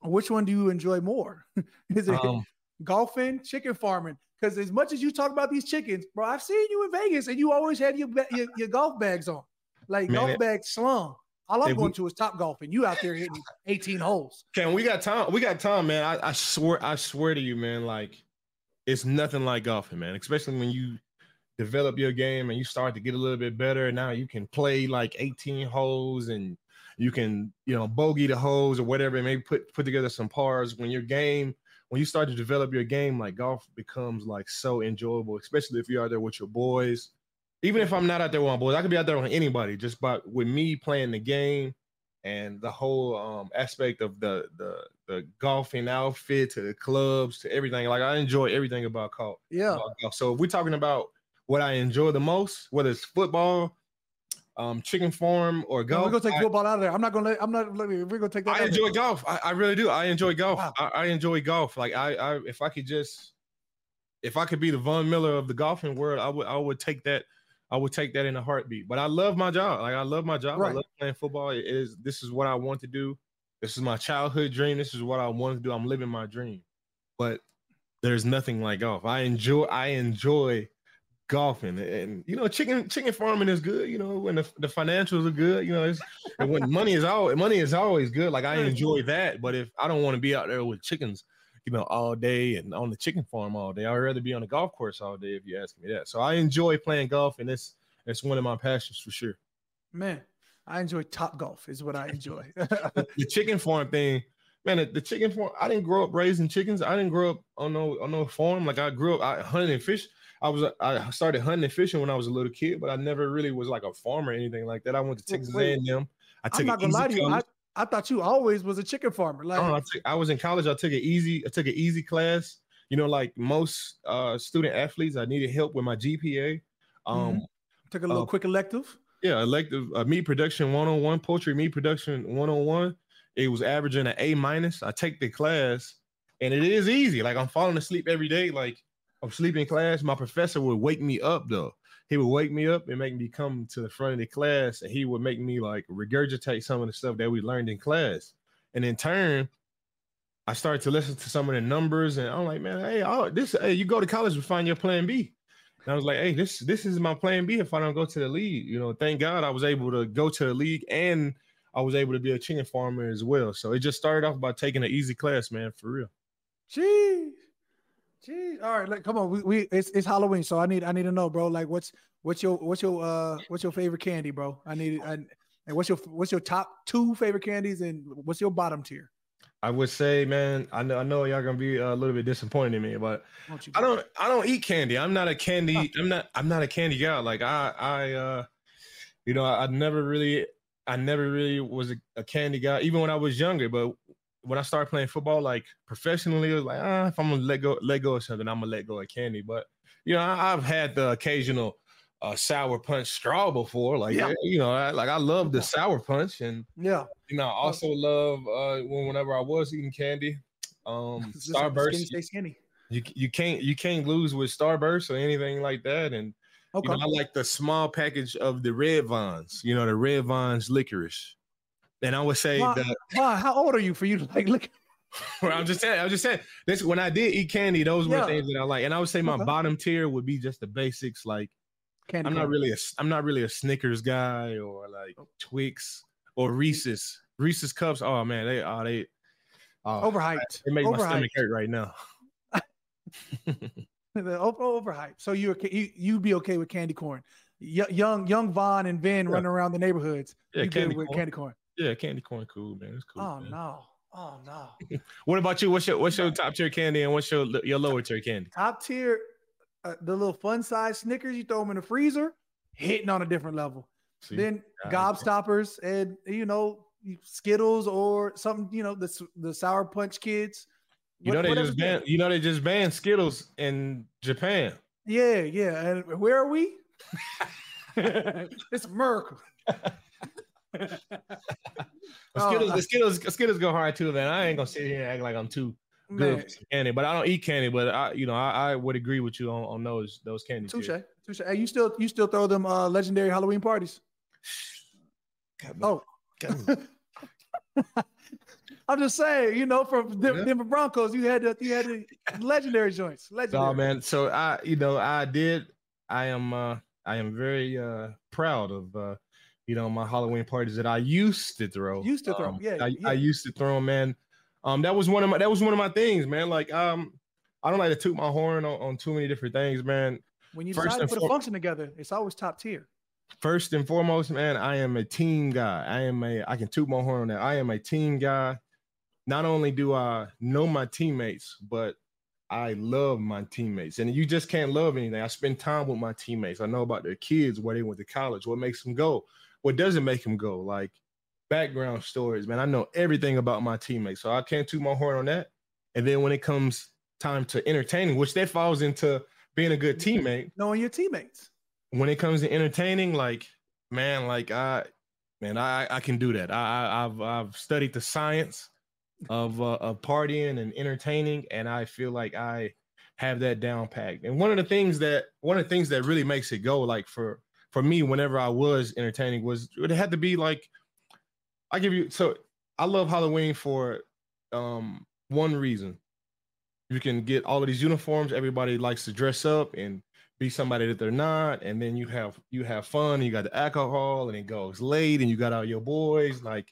which one do you enjoy more? Is it um, golfing, chicken farming? Because as much as you talk about these chickens, bro, I've seen you in Vegas and you always had your your, your golf bags on, like man, golf bags slung. All I'm going we, to is top golfing. You out there hitting 18 holes. Can we got time? We got time, man. I, I swear, I swear to you, man. Like it's nothing like golfing, man. Especially when you develop your game and you start to get a little bit better. Now you can play like 18 holes and you can, you know, bogey the holes or whatever, and maybe put put together some pars. When your game, when you start to develop your game, like golf becomes like so enjoyable, especially if you're out there with your boys. Even if I'm not out there with my boys, I could be out there with anybody. Just by with me playing the game and the whole um, aspect of the the the golfing outfit to the clubs to everything. Like I enjoy everything about golf. Yeah. about golf. So if we're talking about what I enjoy the most, whether it's football, um, chicken farm, or No, golf, we're gonna take I- football out of there. I'm not gonna let. I'm not. Let me, we're gonna take that. I enjoy there. golf. I, I really do. I enjoy golf. Wow. I, I enjoy golf. Like I, I, if I could just, if I could be the Von Miller of the golfing world, I would, I would take that. I would take that in a heartbeat. But I love my job. Like I love my job. Right. I love playing football. It is. This is what I want to do. This is my childhood dream. This is what I want to do. I'm living my dream. But there's nothing like golf. I enjoy. I enjoy golfing. And you know chicken chicken farming is good you know when the, the financials are good you know it's and when money is all money is always good like i enjoy that but if i don't want to be out there with chickens you know all day and on the chicken farm all day i'd rather be on the golf course all day if you ask me that. So i enjoy playing golf and it's it's one of my passions for sure. Man, I enjoy top golf. Is what I enjoy. the chicken farm thing man the, the chicken farm i didn't grow up raising chickens. I didn't grow up on no on no farm. Like i grew up i hunted and fish i was i started hunting and fishing when i was a little kid but i never really was like a farmer or anything like that i went to texas wait. a&m i took I'm not gonna lie to you. I, I thought you always was a chicken farmer. Like, Oh, I, took, I was in college. I took an easy. I took an easy class. You know, like most uh, student athletes, I needed help with my GPA. Um, took a little uh, quick elective. Yeah, elective uh, meat production 101, poultry meat production 101. It was averaging an A minus. I take the class, and it is easy. Like I'm falling asleep every day. Like I'm sleeping in class. My professor would wake me up though. He would wake me up and make me come to the front of the class, and he would make me like regurgitate some of the stuff that we learned in class. And in turn, I started to listen to some of the numbers, and I'm like, man, hey, this, hey, you go to college to find your plan B. And I was like, hey, this this is my plan B if I don't go to the league. You know, thank God I was able to go to the league and I was able to be a chicken farmer as well. So it just started off by taking an easy class, man, for real. Jeez. Jeez. All right, like, come on. We, we it's it's Halloween, so I need I need to know, bro. Like, what's what's your what's your uh what's your favorite candy, bro? I need I, and what's your what's your top two favorite candies, and what's your bottom tier? I would say, man, I know I know y'all gonna be a little bit disappointed in me, but don't I don't I don't eat candy. I'm not a candy. I'm not I'm not a candy guy. Like I I uh you know I, I never really I never really was a, a candy guy even when I was younger. But when I started playing football like professionally, it was like ah if I'm gonna let go let go of something, I'm gonna let go of candy. But you know I, I've had the occasional uh, sour punch straw before. Like Yeah. you know I, like I love the sour punch and Yeah. you know I also love uh when whenever I was eating candy. Um, Listen, Skinny Starburst, skinny. you you can't you can't lose with Starburst or anything like that. And Okay. you know, I like the small package of the Red Vines, you know, the Red Vines licorice. And I would say that Wow, how old are you for you to like look? I'm just saying, I'm just saying this when I did eat candy, those were Yeah. things that I like. And I would say my Okay. bottom tier would be just the basics. Like Candy I'm not corn. really a I'm not really a Snickers guy or like oh. Twix or Reese's. Reese's cups. Oh man, they are they oh, overhyped. It makes my stomach hurt right now. The over, overhyped. So you're you you'd be okay with candy corn. Y- young young Von and Vin Yeah. running around the neighborhoods. Yeah, you candy with corn. candy corn? Yeah, candy corn, cool man. It's cool. oh man. no. Oh no. What about you? What's your what's your top tier candy and what's your your lower tier candy? Top tier, uh, the little fun size Snickers. You throw them in the freezer, hitting on a different level. See? Then gobstoppers and you know Skittles or something. You know the the sour punch kids. you know What- they just banned you know they just banned Skittles in Japan. Yeah, yeah. And where are we? it's America. The Skittles, the Skittles, the Skittles go hard too, man. I ain't gonna sit here and act like I'm too good for candy, but I don't eat candy. But I, you know, I, I would agree with you on, on those those candies. touche, tiers. touche. Hey, you still you still throw them uh, legendary Halloween parties? God. Oh, God. I'm just saying, you know, from Den- Yeah. Denver Broncos, you had the, you had the legendary joints. Legendary. No, man. So I, you know, I did. I am. uh I am very uh proud of. uh you know, my Halloween parties that I used to throw. Used to throw, Um, yeah, I, yeah. I used to throw them, man. Um, that was one of my that was one of my things, man. Like, um, I don't like to toot my horn on, on too many different things, man. when you first decide to put a function together, it's always top tier. First and foremost, man, I am a team guy. I am a I can toot my horn on that. I am a team guy. Not only do I know my teammates, but I love my teammates, and you just can't love anything. I spend time with my teammates. I know about their kids, where they went to college, what makes them go, what doesn't make him go, like background stories. Man, I know everything about my teammates, so I can't toot my horn on that. And then when it comes time to entertaining, which that falls into being a good teammate, knowing your teammates. When it comes to entertaining, like man, like I, man, I I can do that. I, I have I've studied the science of uh, of partying and entertaining, and I feel like I have that down packed. And one of the things that one of the things that really makes it go, like for for me, whenever I was entertaining, was it had to be like I give you so I love Halloween for um one reason. You can get all of these uniforms. Everybody likes to dress up and be somebody that they're not, and then you have you have fun. you got the alcohol, and it goes late, and you got all your boys. Like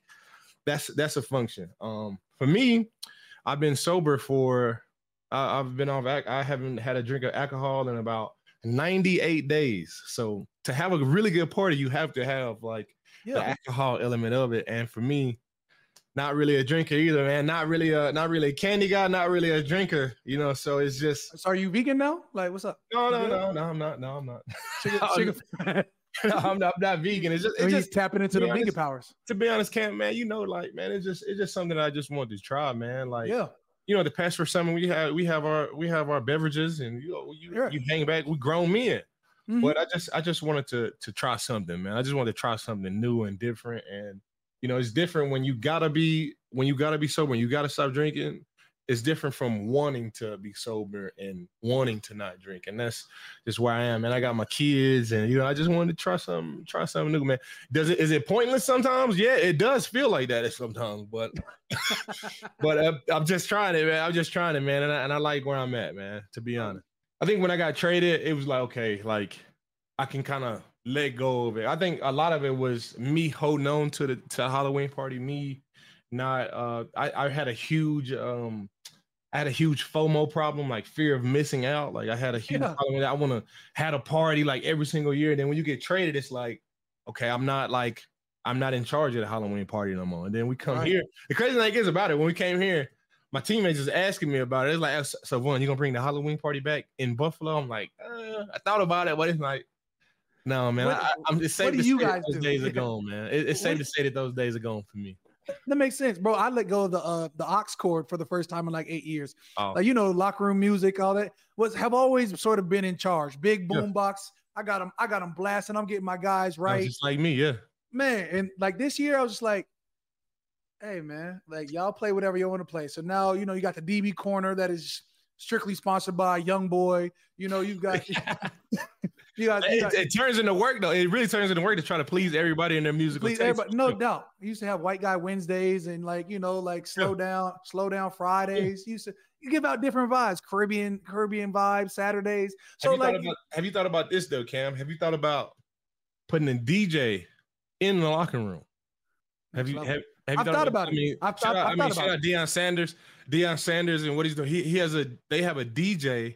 that's that's a function. Um, for me, I've been sober for I've been off. I haven't had a drink of alcohol in about 98 days. So to have a really good party, you have to have like yeah. the alcohol element of it. And for me, not really a drinker either, man. Not really a not really a candy guy, not really a drinker, you know. So it's just So are you vegan now? Like what's up? No, no, no, no, I'm not. No, I'm not. Sugar, sugar. I'm, not, I'm not vegan. It's just it's just tapping into the honest, vegan powers. To be honest, Cam, man, you know, like, man, it's just it's just something I just wanted to try, man. Like, yeah, you know, the past for summer we have we have our we have our beverages, and you know, you, you hang back. We grown men, mm-hmm. but I just I just wanted to to try something, man. I just wanted to try something new and different, and you know, it's different when you gotta be when you gotta be sober, when you gotta stop drinking, it's different from wanting to be sober and wanting to not drink. And that's just where I am. And I got my kids and you know, I just wanted to try something, try something new, man. Does it is it pointless sometimes? Yeah, it does feel like that sometimes, but but uh, I'm just trying it, man. I'm just trying it, man. And I, and I like where I'm at, man, to be honest. I think when I got traded, it was like, okay, like I can kind of let go of it. I think a lot of it was me holding on to the to Halloween party, me not uh I, I had a huge um I had a huge FOMO problem, like fear of missing out. Like I had a huge yeah. problem. I want to had a party like every single year. And then when you get traded, it's like, okay, I'm not like I'm not in charge of the Halloween party no more. And then we come right. here. The crazy thing is about it, when we came here, my teammates was asking me about it. It's like, so one, you gonna bring the Halloween party back in Buffalo? I'm like, uh, I thought about it, but it's like, no, man. What, I, am just saying. What do you guys those do? days are gone, man. It, it's safe to say that those days are gone for me that makes sense, bro. I let go of the uh the aux cord for the first time in like eight years. Oh. Like you know, locker room music, all that was have always sort of been in charge. Big boom yeah. box. I got them. I got them blasting. I'm getting my guys right. Just like me, yeah. Man, and like this year, I was just like, hey man, like y'all play whatever you want to play. So now you know you got the DB corner that is strictly sponsored by Young Boy. You know, you've got You guys, you guys, it, it, turns into work though. It really turns into work to try to please everybody in their musical please taste. Everybody. No doubt. You used to have white guy Wednesdays and like you know like slow yeah. down, slow down Fridays. Yeah. You used to you give out different vibes, Caribbean Caribbean vibes Saturdays. So have like, about, have you thought about this though, Cam? Have you thought about putting a DJ in the locker room? Have you have, have you I've thought, about, about it? I mean, I've, thought, I've I mean, shout out Deion Sanders, Deion Sanders, and what he's doing. He, he has a they have a DJ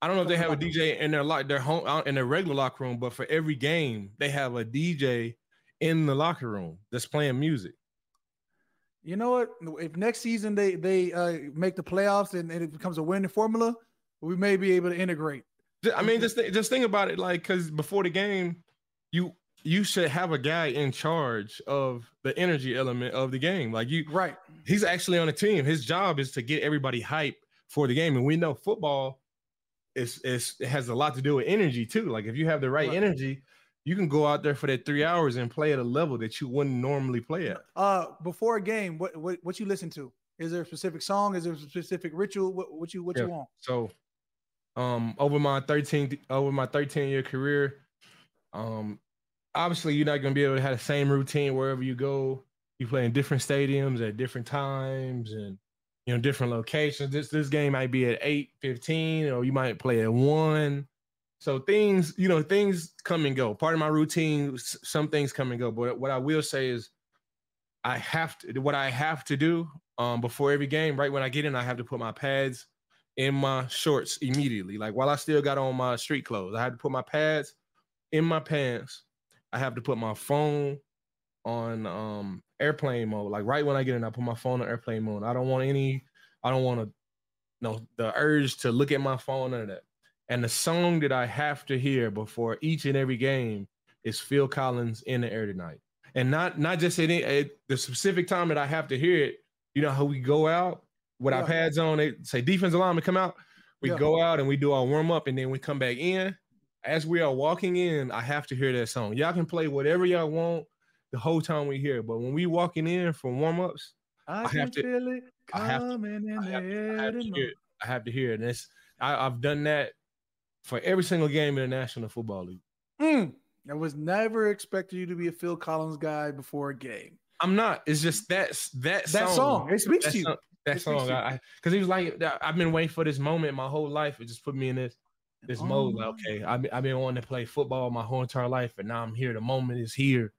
I don't know if they have a DJ in their lock their home in their regular locker room, but for every game they have a DJ in the locker room that's playing music. You know what? If next season they they uh, make the playoffs and, and, it becomes a winning formula, we may be able to integrate. I mean, just th- just think about it, like because before the game, you you should have a guy in charge of the energy element of the game. Like you, right? He's actually on the team. His job is to get everybody hype for the game, and we know football it's, it's it has a lot to do with energy too. Like if you have the right, right. energy, you can go out there for that three hours and play at a level that you wouldn't normally play at. Uh, before a game, what what, what you listen to? Is there a specific song? Is there a specific ritual? What, what you what yeah. you want? So, um, over my 13 over my 13 year career, um, obviously you're not gonna be able to have the same routine wherever you go. You play in different stadiums at different times, and you know, different locations. This this game might be at 8 15, or you might play at one. So things, you know, things come and go. Part of my routine, some things come and go. But what I will say is I have to what I have to do um before every game, right when I get in, I have to put my pads in my shorts immediately. Like while I still got on my street clothes, I had to put my pads in my pants. I have to put my phone on um airplane mode. Like right when I get in, I put my phone on airplane mode. I don't want any. I don't want to no the urge to look at my phone or that. And the song that I have to hear before each and every game is Phil Collins in the air tonight. And not not just any it, the specific time that I have to hear it. You know how we go out with yeah. our pads on, they say defensive lineman come out. We yeah. go out and we do our warm up, and then we come back in. As we are walking in, I have to hear that song. Y'all can play whatever y'all want the whole time we hear, but when we walking in from warm ups, I, I, have to, I have to. I have. I have to hear it. I have to hear it. And it's I, have done that for every single game in the National Football League. Mm. I was never expecting you to be a Phil Collins guy before a game. I'm not. It's just that that that song. It speaks to you. Song, that song, because he was like, I've been waiting for this moment my whole life. It just put me in this this oh. mode. Like, okay, I've been, I've been wanting to play football my whole entire life, and now I'm here. The moment is here,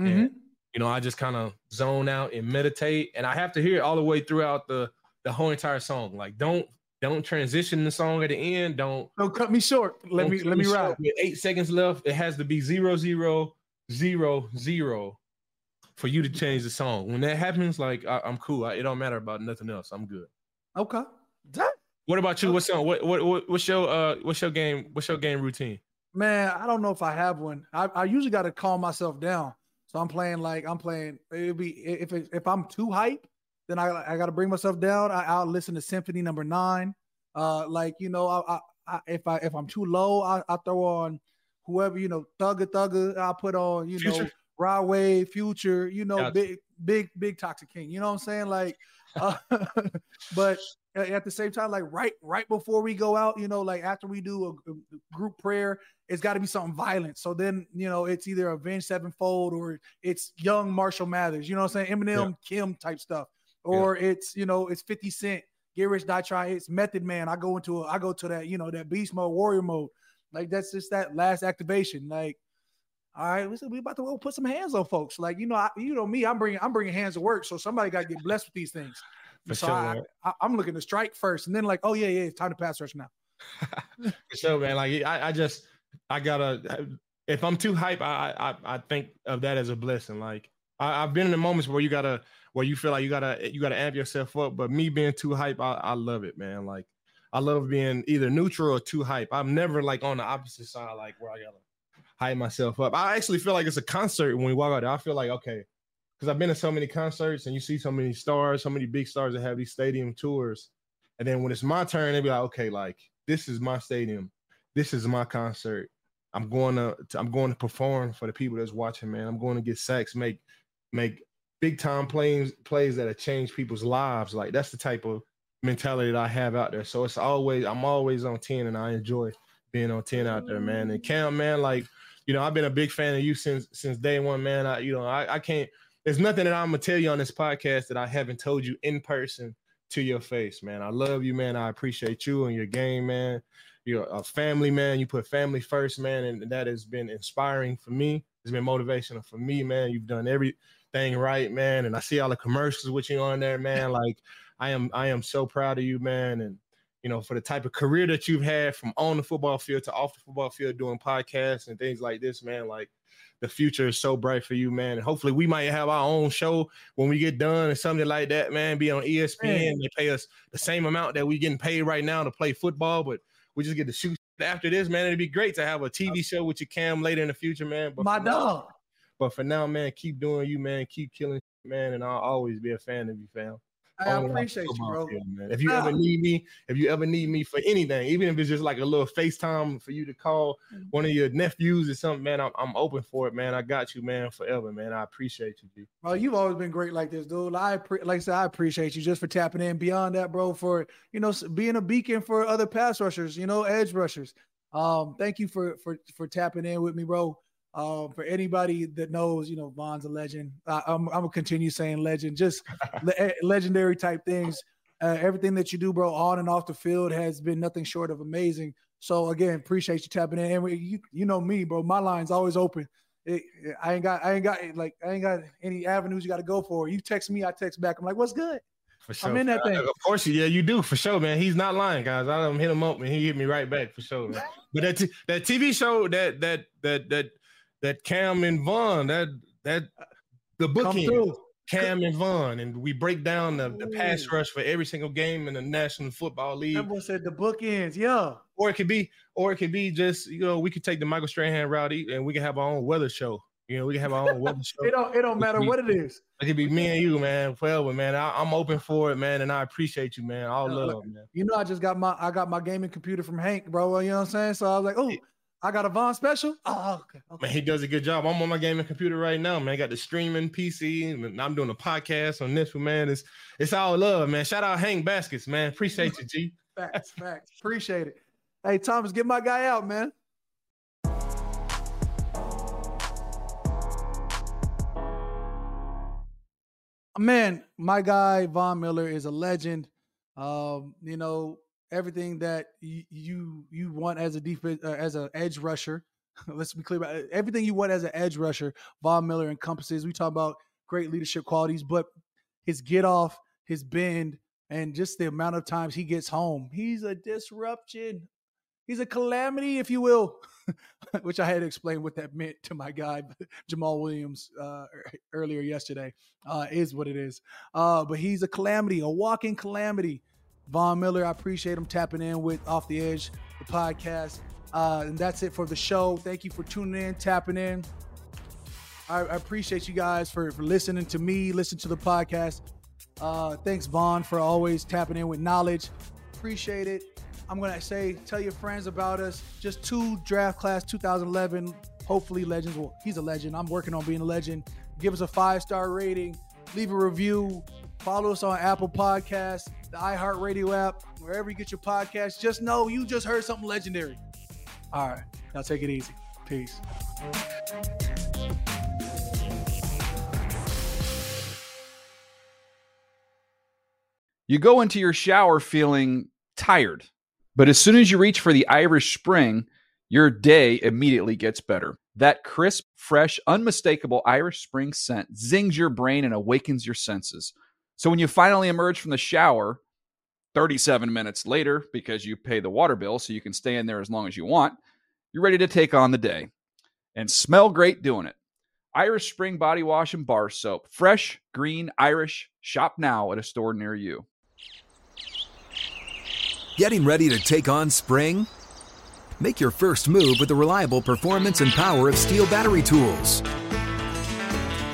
mm-hmm. and you know, I just kind of zone out and meditate, and I have to hear it all the way throughout the the whole entire song. Like, don't don't transition the song at the end. Don't don't cut me short. Let me let me ride. With eight seconds left, it has to be zero zero zero zero for you to change the song. When that happens, like I, am cool. I, it don't matter about nothing else. I'm good. Okay. What about you? What's on? What, what what what's your uh what's your game what's your game routine? Man, I don't know if I have one. I, I usually got to calm myself down. So I'm playing like I'm playing. It'd be if it, if I'm too hype, then I I got to bring myself down. I, will listen to Symphony Number Nine. Uh, like you know, I, I, I if I if I'm too low, I, I throw on whoever you know, Thugger Thugger. I put on you Future. know, Rod Wave, Future. You know, gotcha. big big big Toxic King. You know what I'm saying? Like, uh, but at the same time, like right right before we go out, you know, like after we do a, a group prayer, it's got to be something violent. So then, you know, it's either Avenged Sevenfold or it's young Marshall Mathers, you know what I'm saying? Eminem, yeah. Kim type stuff. Or yeah. it's, you know, it's 50 Cent, Get Rich Die Try. It's Method Man. I go into a, I go to that, you know, that beast mode, warrior mode. Like that's just that last activation. Like, all right, we we about to go put some hands on folks. Like, you know, I, you know me, I'm bringing I'm bringing hands to work. So somebody got to get blessed with these things. For so sure. I, am looking to strike first, and then like, oh yeah, yeah, it's time to pass rush now. For sure, man. Like I, I just I gotta if I'm too hype, I I I think of that as a blessing. Like I, have been in the moments where you gotta where you feel like you gotta you gotta amp yourself up, but me being too hype, I, I love it, man. Like I love being either neutral or too hype. I'm never like on the opposite side, like where I gotta hype myself up. I actually feel like it's a concert when we walk out there. I feel like okay, because I've been to so many concerts and you see so many stars, so many big stars that have these stadium tours. And then when it's my turn, they be like, okay, like this is my stadium, this is my concert. I'm going to I'm going to perform for the people that's watching, man. I'm going to get sacks, make make big time plays plays that have changed people's lives. Like that's the type of mentality that I have out there. So it's always I'm always on 10 and I enjoy being on 10 out there, man. And mm-hmm. Cam, man, like, you know, I've been a big fan of you since since day one, man. I, you know, I, I can't there's nothing that I'm gonna tell you on this podcast that I haven't told you in person to your face, man. I love you, man. I appreciate you and your game, man. You're a family man. You put family first, man, and that has been inspiring for me. It's been motivational for me, man. You've done everything right, man. And I see all the commercials with you on there, man. Like I am, I am so proud of you, man. And you know, for the type of career that you've had from on the football field to off the football field, doing podcasts and things like this, man. Like the future is so bright for you, man. And hopefully we might have our own show when we get done or something like that, man. Be on ESPN. Man. They pay us the same amount that we getting paid right now to play football, but we just get to shoot after this, man. It'd be great to have a TV show with your cam later in the future, man. But My dog. Now, but for now, man, keep doing you, man. Keep killing, man. And I'll always be a fan of you, fam. I appreciate you, bro. Field, if you ever need me, if you ever need me for anything, even if it's just like a little FaceTime for you to call mm-hmm. one of your nephews or something, man, I'm, I'm open for it, man. I got you, man, forever, man. I appreciate you, G. Bro, you've always been great like this, dude. I pre- like I said, I appreciate you just for tapping in. Beyond that, bro, for you know being a beacon for other pass rushers, you know, edge rushers. Um, thank you for for for tapping in with me, bro. Um, for anybody that knows, you know, Von's a legend. I, am gonna continue saying legend, just le- eh, legendary type things. Uh, everything that you do, bro, on and off the field has been nothing short of amazing. So again, appreciate you tapping in. And we, you, you know me, bro. My line's always open. It, I ain't got, I ain't got like, I ain't got any avenues you got to go for. You text me, I text back. I'm like, what's good? For sure. I'm in that thing. Of course, yeah, you do for sure, man. He's not lying, guys. I don't hit him up and he hit me right back for sure. Man. but that t- that TV show, that that that that that Cam and Von, that that uh, the booking. Cam and Von, and we break down the, the pass rush for every single game in the National Football League. That boy said the bookends. Yeah. Or it could be, or it could be just you know we could take the Michael Strahan route and we can have our own weather show. You know, we can have our own weather show. It don't. It don't matter be- what it is. It could be me and you, man. Forever, man. I, I'm open for it, man, and I appreciate you, man. All Yeah, love, look, man. You know, I just got my I got my gaming computer from Hank, bro. You know what I'm saying? So I was like, oh, I got a Von special. Oh, okay. okay. Man, he does a good job. I'm on my gaming computer right now, man. I got the streaming PC, and I'm doing a podcast on this one, man. It's it's all love, man. Shout out Hank Baskets, man. Appreciate you, G. Facts, facts. Appreciate it. Hey, Thomas, get my guy out, man. Man, my guy Von Miller is a legend. Um, you know everything that you you, you want as a defense uh, as an edge rusher. Let's be clear about it. everything you want as an edge rusher. Von Miller encompasses. We talk about great leadership qualities, but his get off, his bend, and just the amount of times he gets home. He's a disruption. He's a calamity, if you will, which I had to explain what that meant to my guy Jamaal Williams uh, earlier yesterday. Uh, is what it is. Uh, but he's a calamity, a walking calamity. Von Miller, I appreciate him tapping in with Off the Edge, the podcast. Uh, and that's it for the show. Thank you for tuning in, tapping in. I, I appreciate you guys for, for listening to me, listen to the podcast. Uh, thanks, Von, for always tapping in with knowledge. Appreciate it. I'm going to say, tell your friends about us. Just two draft class 2011, hopefully legends. Well, he's a legend. I'm working on being a legend. Give us a five star rating, leave a review, follow us on Apple Podcasts, the iHeartRadio app, wherever you get your podcast. Just know you just heard something legendary. All right. Now take it easy. Peace. You go into your shower feeling tired, but as soon as you reach for the Irish Spring, your day immediately gets better. That crisp, fresh, unmistakable Irish Spring scent zings your brain and awakens your senses. So when you finally emerge from the shower, 37 minutes later, because you pay the water bill so you can stay in there as long as you want, you're ready to take on the day and smell great doing it. Irish Spring Body Wash and Bar Soap. Fresh, green, Irish. Shop now at a store near you. Getting ready to take on spring? Make your first move with the reliable performance and power of STIHL battery tools.